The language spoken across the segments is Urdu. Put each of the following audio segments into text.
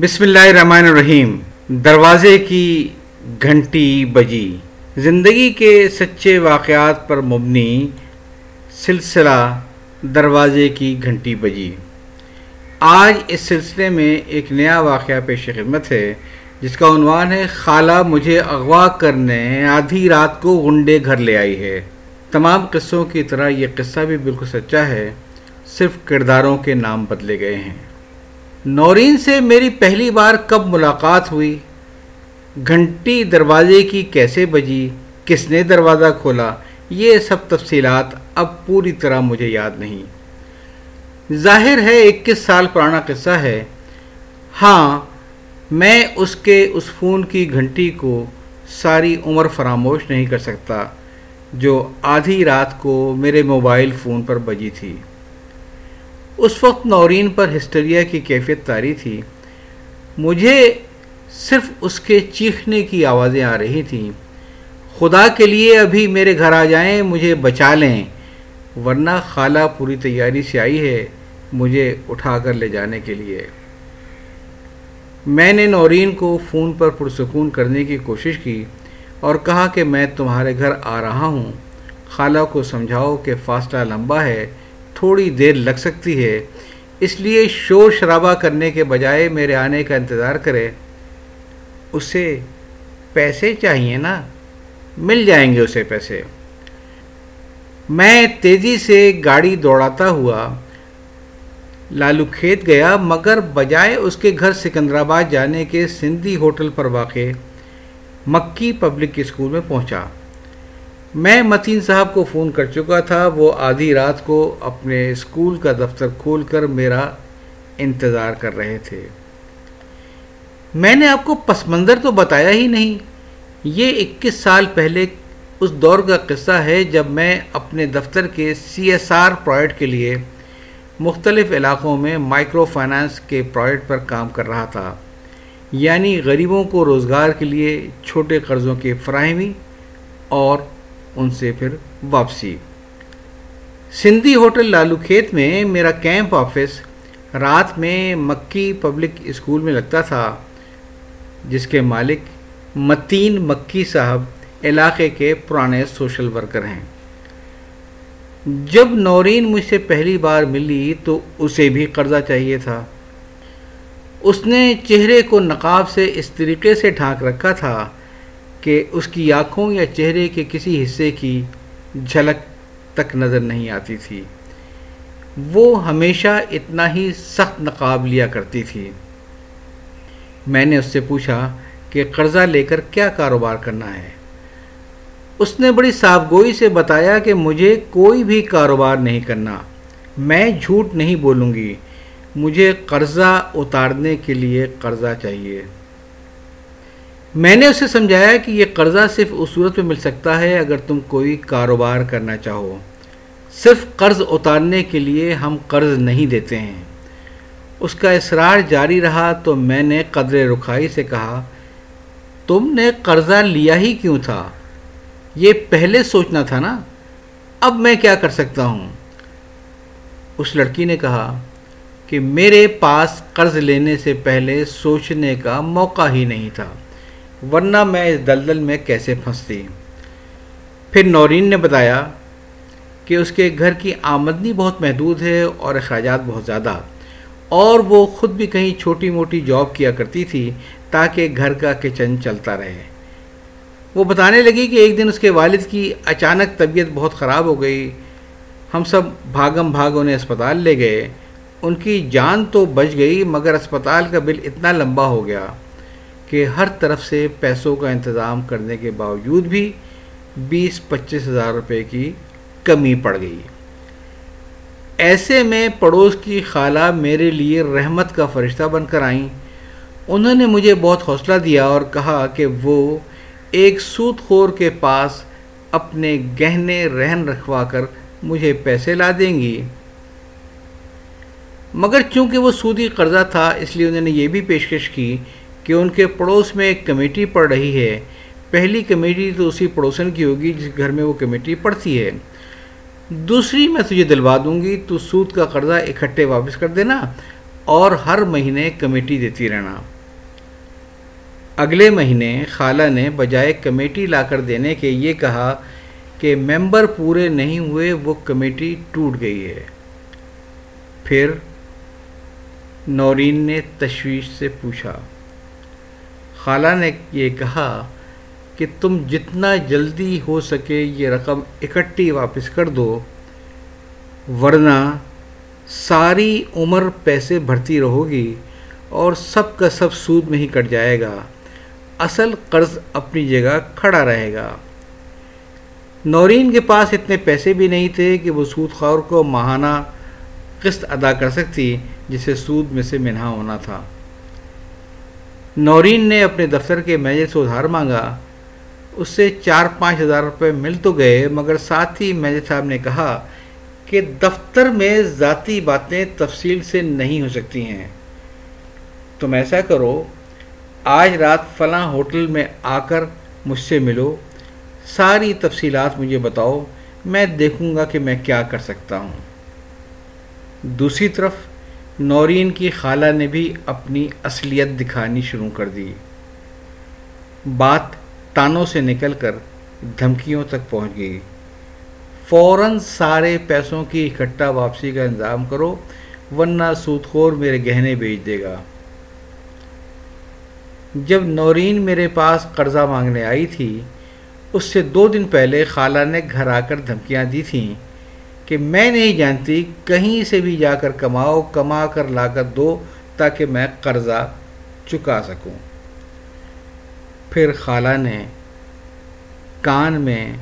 بسم اللہ الرحمن الرحیم۔ دروازے کی گھنٹی بجی۔ زندگی کے سچے واقعات پر مبنی سلسلہ دروازے کی گھنٹی بجی۔ آج اس سلسلے میں ایک نیا واقعہ پیش خدمت ہے، جس کا عنوان ہے، خالہ مجھے اغوا کرنے آدھی رات کو غنڈے گھر لے آئی ہے۔ تمام قصوں کی طرح یہ قصہ بھی بالکل سچا ہے، صرف کرداروں کے نام بدلے گئے ہیں۔ نورین سے میری پہلی بار کب ملاقات ہوئی؟ گھنٹی دروازے کی کیسے بجی؟ کس نے دروازہ کھولا؟ یہ سب تفصیلات اب پوری طرح مجھے یاد نہیں۔ ظاہر ہے، اکیس سال پرانا قصہ ہے۔ ہاں میں اس کے اس فون کی گھنٹی کو ساری عمر فراموش نہیں کر سکتا، جو آدھی رات کو میرے موبائل فون پر بجی تھی۔ اس وقت نورین پر ہسٹریا کی کیفیت تاری تھی۔ مجھے صرف اس کے چیخنے کی آوازیں آ رہی تھیں۔ خدا کے لیے ابھی میرے گھر آ جائیں، مجھے بچا لیں۔ ورنہ خالہ پوری تیاری سے آئی ہے مجھے اٹھا کر لے جانے کے لیے۔ میں نے نورین کو فون پر پرسکون کرنے کی کوشش کی اور کہا کہ میں تمہارے گھر آ رہا ہوں۔ خالہ کو سمجھاؤ کہ فاصلہ لمبا ہے۔ تھوڑی دیر لگ سکتی ہے۔ اس لیے شور شرابہ کرنے کے بجائے میرے آنے کا انتظار کرے۔ اسے پیسے چاہیے نا؟ مل جائیں گے اسے پیسے۔ میں تیزی سے گاڑی دوڑاتا ہوا لالو کھیت گیا، مگر بجائے اس کے گھر سکندرآباد جانے کے سندھی ہوٹل پر واقع مکی پبلک اسکول میں پہنچا۔ میں متین صاحب کو فون کر چکا تھا، وہ آدھی رات کو اپنے اسکول کا دفتر کھول کر میرا انتظار کر رہے تھے۔ میں نے آپ کو پس منظر تو بتایا ہی نہیں۔ یہ اکیس سال پہلے اس دور کا قصہ ہے جب میں اپنے دفتر کے سی ایس آر پروجیکٹ کے لیے مختلف علاقوں میں مائکرو فائنانس کے پروجیکٹ پر کام کر رہا تھا۔ یعنی غریبوں کو روزگار کے لیے چھوٹے قرضوں کی فراہمی اور ان سے پھر واپسی۔ سندھی ہوٹل لالو کھیت میں میرا کیمپ آفس رات میں مکی پبلک اسکول میں لگتا تھا، جس کے مالک متین مکی صاحب علاقے کے پرانے سوشل ورکر ہیں۔ جب نورین مجھ سے پہلی بار ملی تو اسے بھی قرضہ چاہیے تھا۔ اس نے چہرے کو نقاب سے اس طریقے سے ڈھانک رکھا تھا کہ اس کی آنکھوں یا چہرے کے کسی حصے کی جھلک تک نظر نہیں آتی تھی۔ وہ ہمیشہ اتنا ہی سخت نقاب لیا کرتی تھی۔ میں نے اس سے پوچھا کہ قرضہ لے کر کیا کاروبار کرنا ہے؟ اس نے بڑی صاف گوئی سے بتایا کہ مجھے کوئی بھی کاروبار نہیں کرنا۔ میں جھوٹ نہیں بولوں گی۔ مجھے قرضہ اتارنے کے لیے قرضہ چاہیے۔ میں نے اسے سمجھایا کہ یہ قرضہ صرف اس صورت میں مل سکتا ہے اگر تم کوئی کاروبار کرنا چاہو۔ صرف قرض اتارنے کے لیے ہم قرض نہیں دیتے ہیں۔ اس کا اصرار جاری رہا تو میں نے قدر رکھائی سے کہا، تم نے قرضہ لیا ہی کیوں تھا؟ یہ پہلے سوچنا تھا نا؟ اب میں کیا کر سکتا ہوں؟ اس لڑکی نے کہا کہ میرے پاس قرض لینے سے پہلے سوچنے کا موقع ہی نہیں تھا۔ ورنہ میں اس دلدل میں کیسے پھنستی؟ پھر نورین نے بتایا کہ اس کے گھر کی آمدنی بہت محدود ہے اور اخراجات بہت زیادہ۔ اور وہ خود بھی کہیں چھوٹی موٹی جاب کیا کرتی تھی تاکہ گھر کا کچن چلتا رہے۔ وہ بتانے لگی کہ ایک دن اس کے والد کی اچانک طبیعت بہت خراب ہو گئی۔ ہم سب بھاگم بھاگ انہیں اسپتال لے گئے۔ ان کی جان تو بچ گئی مگر اسپتال کا بل اتنا لمبا ہو گیا۔ کہ ہر طرف سے پیسوں کا انتظام کرنے کے باوجود بھی بیس پچیس ہزار روپے کی کمی پڑ گئی۔ ایسے میں پڑوس کی خالہ میرے لیے رحمت کا فرشتہ بن کر آئیں۔ انہوں نے مجھے بہت حوصلہ دیا اور کہا کہ وہ ایک سود خور کے پاس اپنے گہنے رہن رکھوا کر مجھے پیسے لا دیں گی۔ مگر چونکہ وہ سودی قرضہ تھا، اس لیے انہوں نے یہ بھی پیشکش کی کہ ان کے پڑوس میں ایک کمیٹی پڑ رہی ہے۔ پہلی کمیٹی تو اسی پڑوسن کی ہوگی جس گھر میں وہ کمیٹی پڑتی ہے۔ دوسری میں تجھے دلوا دوں گی، تو سود کا قرضہ اکٹھے واپس کر دینا اور ہر مہینے کمیٹی دیتی رہنا۔ اگلے مہینے خالہ نے بجائے کمیٹی لا کر دینے کے یہ کہا کہ ممبر پورے نہیں ہوئے، وہ کمیٹی ٹوٹ گئی ہے۔ پھر نورین نے تشویش سے پوچھا۔ خالہ نے یہ کہا کہ تم جتنا جلدی ہو سکے یہ رقم اکٹھی واپس کر دو، ورنہ ساری عمر پیسے بھرتی رہو گی اور سب کا سب سود میں ہی کٹ جائے گا۔ اصل قرض اپنی جگہ کھڑا رہے گا۔ نورین کے پاس اتنے پیسے بھی نہیں تھے کہ وہ سود خور کو ماہانہ قسط ادا کر سکتی، جسے سود میں سے منہا ہونا تھا۔ نورین نے اپنے دفتر کے مینیجر سے ادھار مانگا۔ اس سے چار پانچ ہزار روپے مل تو گئے، مگر ساتھ ہی مینیجر صاحب نے کہا کہ دفتر میں ذاتی باتیں تفصیل سے نہیں ہو سکتی ہیں۔ تم ایسا کرو، آج رات فلاں ہوٹل میں آ کر مجھ سے ملو، ساری تفصیلات مجھے بتاؤ، میں دیکھوں گا کہ میں کیا کر سکتا ہوں۔ دوسری طرف نورین کی خالہ نے بھی اپنی اصلیت دکھانی شروع کر دی۔ بات تانوں سے نکل کر دھمکیوں تک پہنچ گئی۔ فوراً سارے پیسوں کی اکٹھا واپسی کا انتظام کرو، ورنہ سود خور میرے گہنے بیچ دے گا۔ جب نورین میرے پاس قرضہ مانگنے آئی تھی، اس سے دو دن پہلے خالہ نے گھر آ کر دھمکیاں دی تھیں۔ کہ میں نہیں جانتی کہیں سے بھی جا کر کماؤ، کما کر لا کر دو تاکہ میں قرضہ چکا سکوں۔ پھر خالہ نے کان میں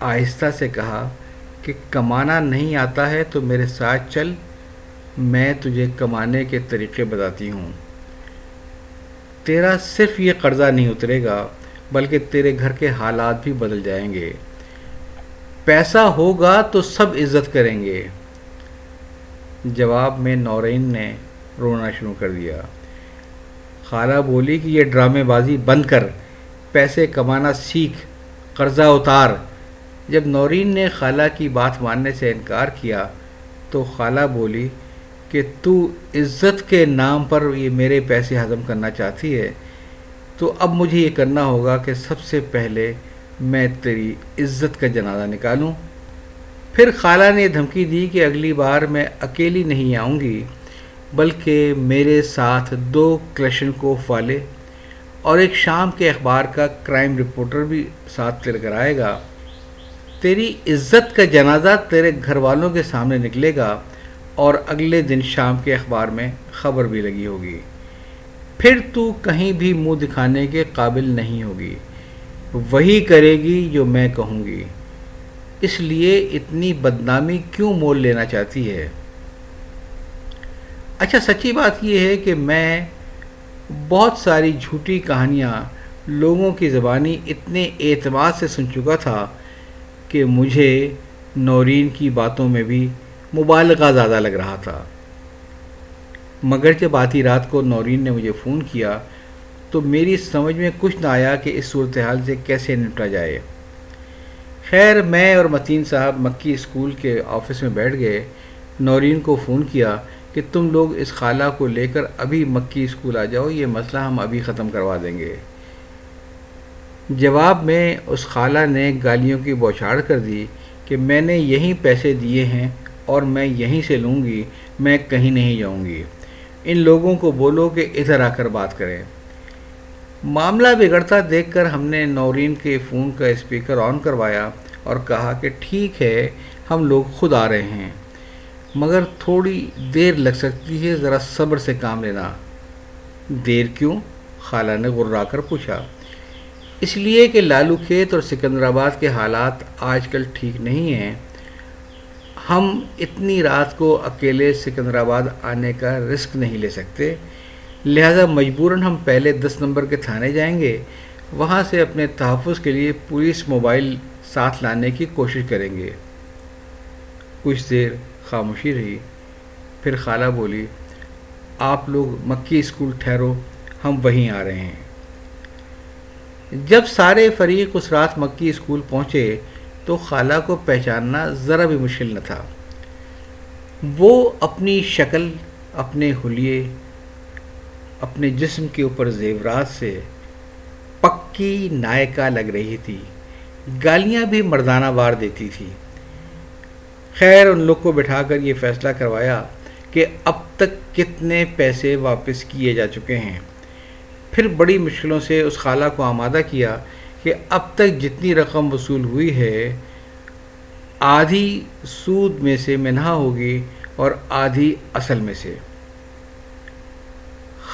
آہستہ سے کہا کہ کمانا نہیں آتا ہے تو میرے ساتھ چل، میں تجھے کمانے کے طریقے بتاتی ہوں۔ تیرا صرف یہ قرضہ نہیں اترے گا، بلکہ تیرے گھر کے حالات بھی بدل جائیں گے۔ پیسہ ہوگا تو سب عزت کریں گے۔ جواب میں نورین نے رونا شروع کر دیا۔ خالہ بولی کہ یہ ڈرامے بازی بند کر، پیسے کمانا سیکھ، قرضہ اتار۔ جب نورین نے خالہ کی بات ماننے سے انکار کیا تو خالہ بولی کہ تو عزت کے نام پر یہ میرے پیسے ہضم کرنا چاہتی ہے، تو اب مجھے یہ کرنا ہوگا کہ سب سے پہلے میں تیری عزت کا جنازہ نکالوں۔ پھر خالہ نے دھمکی دی کہ اگلی بار میں اکیلی نہیں آؤں گی، بلکہ میرے ساتھ دو کلشن کو فالے اور ایک شام کے اخبار کا کرائم رپورٹر بھی ساتھ لے کر آئے گا۔ تیری عزت کا جنازہ تیرے گھر والوں کے سامنے نکلے گا اور اگلے دن شام کے اخبار میں خبر بھی لگی ہوگی۔ پھر تو کہیں بھی منہ دکھانے کے قابل نہیں ہوگی۔ وہی کرے گی جو میں کہوں گی۔ اس لیے اتنی بدنامی کیوں مول لینا چاہتی ہے؟ اچھا سچی بات یہ ہے کہ میں بہت ساری جھوٹی کہانیاں لوگوں کی زبانی اتنے اعتماد سے سن چکا تھا کہ مجھے نورین کی باتوں میں بھی مبالغہ زیادہ لگ رہا تھا۔ مگر جب آتی رات کو نورین نے مجھے فون کیا تو میری سمجھ میں کچھ نہ آیا کہ اس صورتحال سے کیسے نپٹا جائے۔ خیر، میں اور متین صاحب مکی اسکول کے آفس میں بیٹھ گئے۔ نورین کو فون کیا کہ تم لوگ اس خالہ کو لے کر ابھی مکی اسکول آ جاؤ، یہ مسئلہ ہم ابھی ختم کروا دیں گے۔ جواب میں اس خالہ نے گالیوں کی بوچھاڑ کر دی کہ میں نے یہیں پیسے دیے ہیں اور میں یہیں سے لوں گی، میں کہیں نہیں جاؤں گی۔ ان لوگوں کو بولو کہ ادھر آ کر بات کریں۔ معاملہ بگڑتا دیکھ کر ہم نے نورین کے فون کا اسپیکر آن کروایا اور کہا کہ ٹھیک ہے، ہم لوگ خود آ رہے ہیں۔ مگر تھوڑی دیر لگ سکتی ہے، ذرا صبر سے کام لینا۔ دیر کیوں؟ خالہ نے غرا کر پوچھا۔ اس لیے کہ لالو کھیت اور سکندرآباد کے حالات آج کل ٹھیک نہیں ہیں۔ ہم اتنی رات کو اکیلے سکندرآباد آنے کا رسک نہیں لے سکتے۔ لہذا مجبوراً ہم پہلے دس نمبر کے تھانے جائیں گے۔ وہاں سے اپنے تحفظ کے لیے پولیس موبائل ساتھ لانے کی کوشش کریں گے۔ کچھ دیر خاموشی رہی۔ پھر خالہ بولی، آپ لوگ مکی اسکول ٹھہرو، ہم وہیں آ رہے ہیں۔ جب سارے فریق اس رات مکی اسکول پہنچے تو خالہ کو پہچاننا ذرا بھی مشکل نہ تھا۔ وہ اپنی شکل، اپنے حلیے اپنے جسم کے اوپر زیورات سے پکی نائکا لگ رہی تھی۔ گالیاں بھی مردانہ وار دیتی تھی۔ خیر، ان لوگ کو بٹھا کر یہ فیصلہ کروایا کہ اب تک کتنے پیسے واپس کیے جا چکے ہیں۔ پھر بڑی مشکلوں سے اس خالہ کو آمادہ کیا کہ اب تک جتنی رقم وصول ہوئی ہے، آدھی سود میں سے منہا ہوگی اور آدھی اصل میں سے۔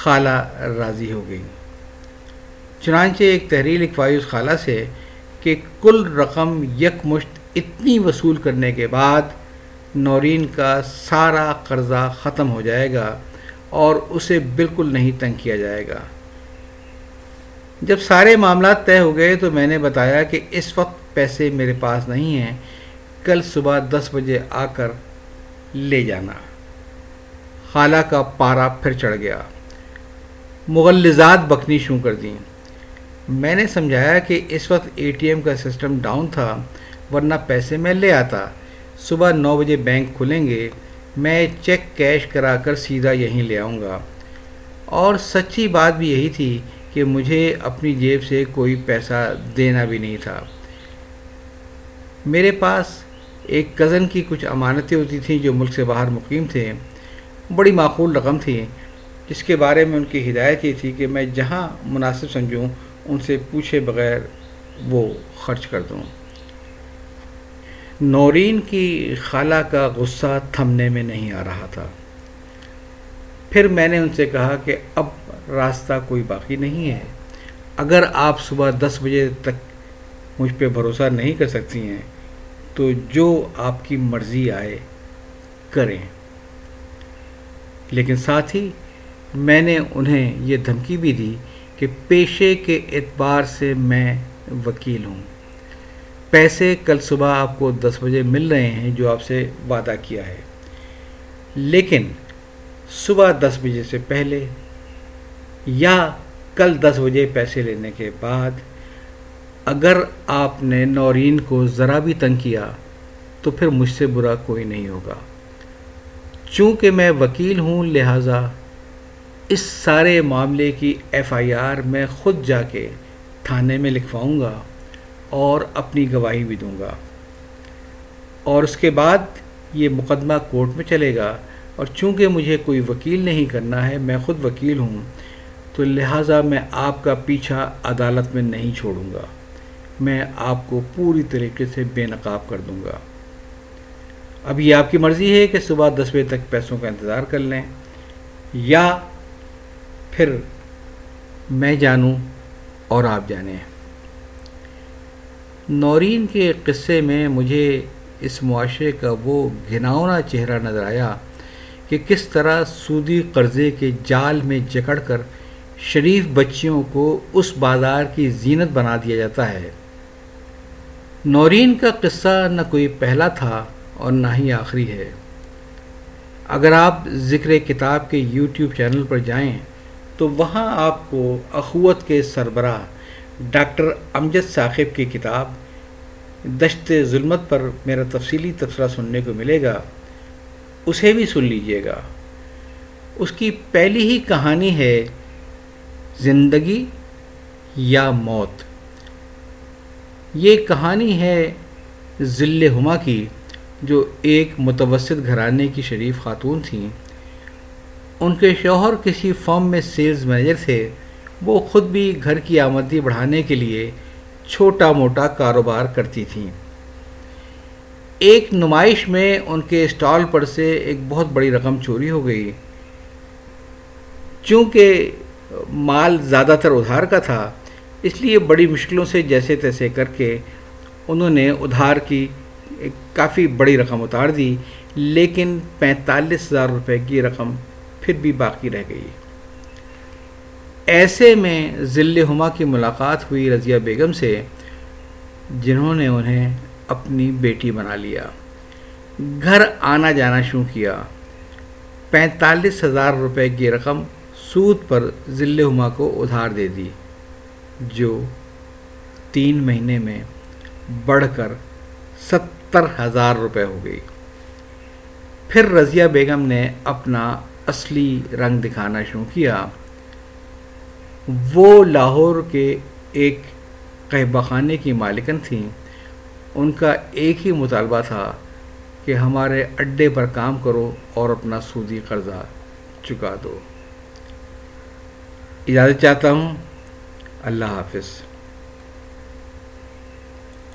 خالہ راضی ہو گئی۔ چنانچہ ایک تحریر لکھوائی اس خالہ سے کہ کل رقم یک مشت اتنی وصول کرنے کے بعد نورین کا سارا قرضہ ختم ہو جائے گا اور اسے بالکل نہیں تنگ کیا جائے گا۔ جب سارے معاملات طے ہو گئے تو میں نے بتایا کہ اس وقت پیسے میرے پاس نہیں ہیں، کل صبح دس بجے آ کر لے جانا۔ خالہ کا پارا پھر چڑھ گیا۔ مغلزات بکنی شوں کر دیں۔ میں نے سمجھایا کہ اس وقت اے ٹی ایم کا سسٹم ڈاؤن تھا، ورنہ پیسے میں لے آتا۔ صبح نو بجے بینک کھلیں گے، میں چیک کیش کرا کر سیدھا یہیں لے آؤں گا۔ اور سچی بات بھی یہی تھی کہ مجھے اپنی جیب سے کوئی پیسہ دینا بھی نہیں تھا۔ میرے پاس ایک کزن کی کچھ امانتیں ہوتی تھیں جو ملک سے باہر مقیم تھے۔ بڑی معقول رقم تھی۔ جس کے بارے میں ان کی ہدایت یہ تھی کہ میں جہاں مناسب سمجھوں، ان سے پوچھے بغیر وہ خرچ کر دوں۔ نورین کی خالہ کا غصہ تھمنے میں نہیں آ رہا تھا۔ پھر میں نے ان سے کہا کہ اب راستہ کوئی باقی نہیں ہے۔ اگر آپ صبح دس بجے تک مجھ پہ بھروسہ نہیں کر سکتی ہیں، تو جو آپ کی مرضی آئے کریں۔ لیکن ساتھ ہی میں نے انہیں یہ دھمکی بھی دی کہ پیشے کے اعتبار سے میں وکیل ہوں۔ پیسے کل صبح آپ کو دس بجے مل رہے ہیں جو آپ سے وعدہ کیا ہے۔ لیکن صبح دس بجے سے پہلے یا کل دس بجے پیسے لینے کے بعد اگر آپ نے نورین کو ذرا بھی تنگ کیا تو پھر مجھ سے برا کوئی نہیں ہوگا۔ چونکہ میں وکیل ہوں، لہٰذا اس سارے معاملے کی ایف آئی آر میں خود جا کے تھانے میں لکھواؤں گا اور اپنی گواہی بھی دوں گا۔ اور اس کے بعد یہ مقدمہ کورٹ میں چلے گا۔ اور چونکہ مجھے کوئی وکیل نہیں کرنا ہے، میں خود وکیل ہوں، تو لہٰذا میں آپ کا پیچھا عدالت میں نہیں چھوڑوں گا۔ میں آپ کو پوری طریقے سے بے نقاب کر دوں گا۔ اب یہ آپ کی مرضی ہے کہ صبح دس بجے تک پیسوں کا انتظار کر لیں، یا پھر میں جانوں اور آپ جانیں۔ نورین کے قصے میں مجھے اس معاشرے کا وہ گھناؤنا چہرہ نظر آیا کہ کس طرح سودی قرضے کے جال میں جکڑ کر شریف بچیوں کو اس بازار کی زینت بنا دیا جاتا ہے۔ نورین کا قصہ نہ کوئی پہلا تھا اور نہ ہی آخری ہے۔ اگر آپ ذکر کتاب کے یوٹیوب چینل پر جائیں تو وہاں آپ کو اخوت کے سربراہ ڈاکٹر امجد ثاقب کی کتاب دشت ظلمت پر میرا تفصیلی تبصرہ سننے کو ملے گا، اسے بھی سن لیجیے گا۔ اس کی پہلی ہی کہانی ہے زندگی یا موت۔ یہ کہانی ہے ذل ہما کی، جو ایک متوسط گھرانے کی شریف خاتون تھیں۔ ان کے شوہر کسی فارم میں سیلز مینیجر تھے، وہ خود بھی گھر کی آمدنی بڑھانے کے لیے چھوٹا موٹا کاروبار کرتی تھیں۔ ایک نمائش میں ان کے اسٹال پر سے ایک بہت بڑی رقم چوری ہو گئی۔ چونکہ مال زیادہ تر ادھار کا تھا، اس لیے بڑی مشکلوں سے جیسے تیسے کر کے انہوں نے ادھار کی ایک کافی بڑی رقم اتار دی، لیکن پینتالیس ہزار روپے کی رقم پھر بھی باقی رہ گئی۔ ایسے میں ذل ہما کی ملاقات ہوئی رضیہ بیگم سے، جنہوں نے انہیں اپنی بیٹی بنا لیا۔ گھر آنا جانا شروع کیا۔ پینتالیس ہزار روپے کی رقم سود پر ذل ہما کو ادھار دے دی، جو تین مہینے میں بڑھ کر ستر ہزار روپے ہو گئی۔ پھر رضیہ بیگم نے اپنا اصلی رنگ دکھانا شروع کیا، وہ لاہور کے ایک قہبہ خانے کی مالکن تھیں۔ ان کا ایک ہی مطالبہ تھا کہ ہمارے اڈے پر کام کرو اور اپنا سودی قرضہ چکا دو۔ اجازت چاہتا ہوں۔ اللہ حافظ۔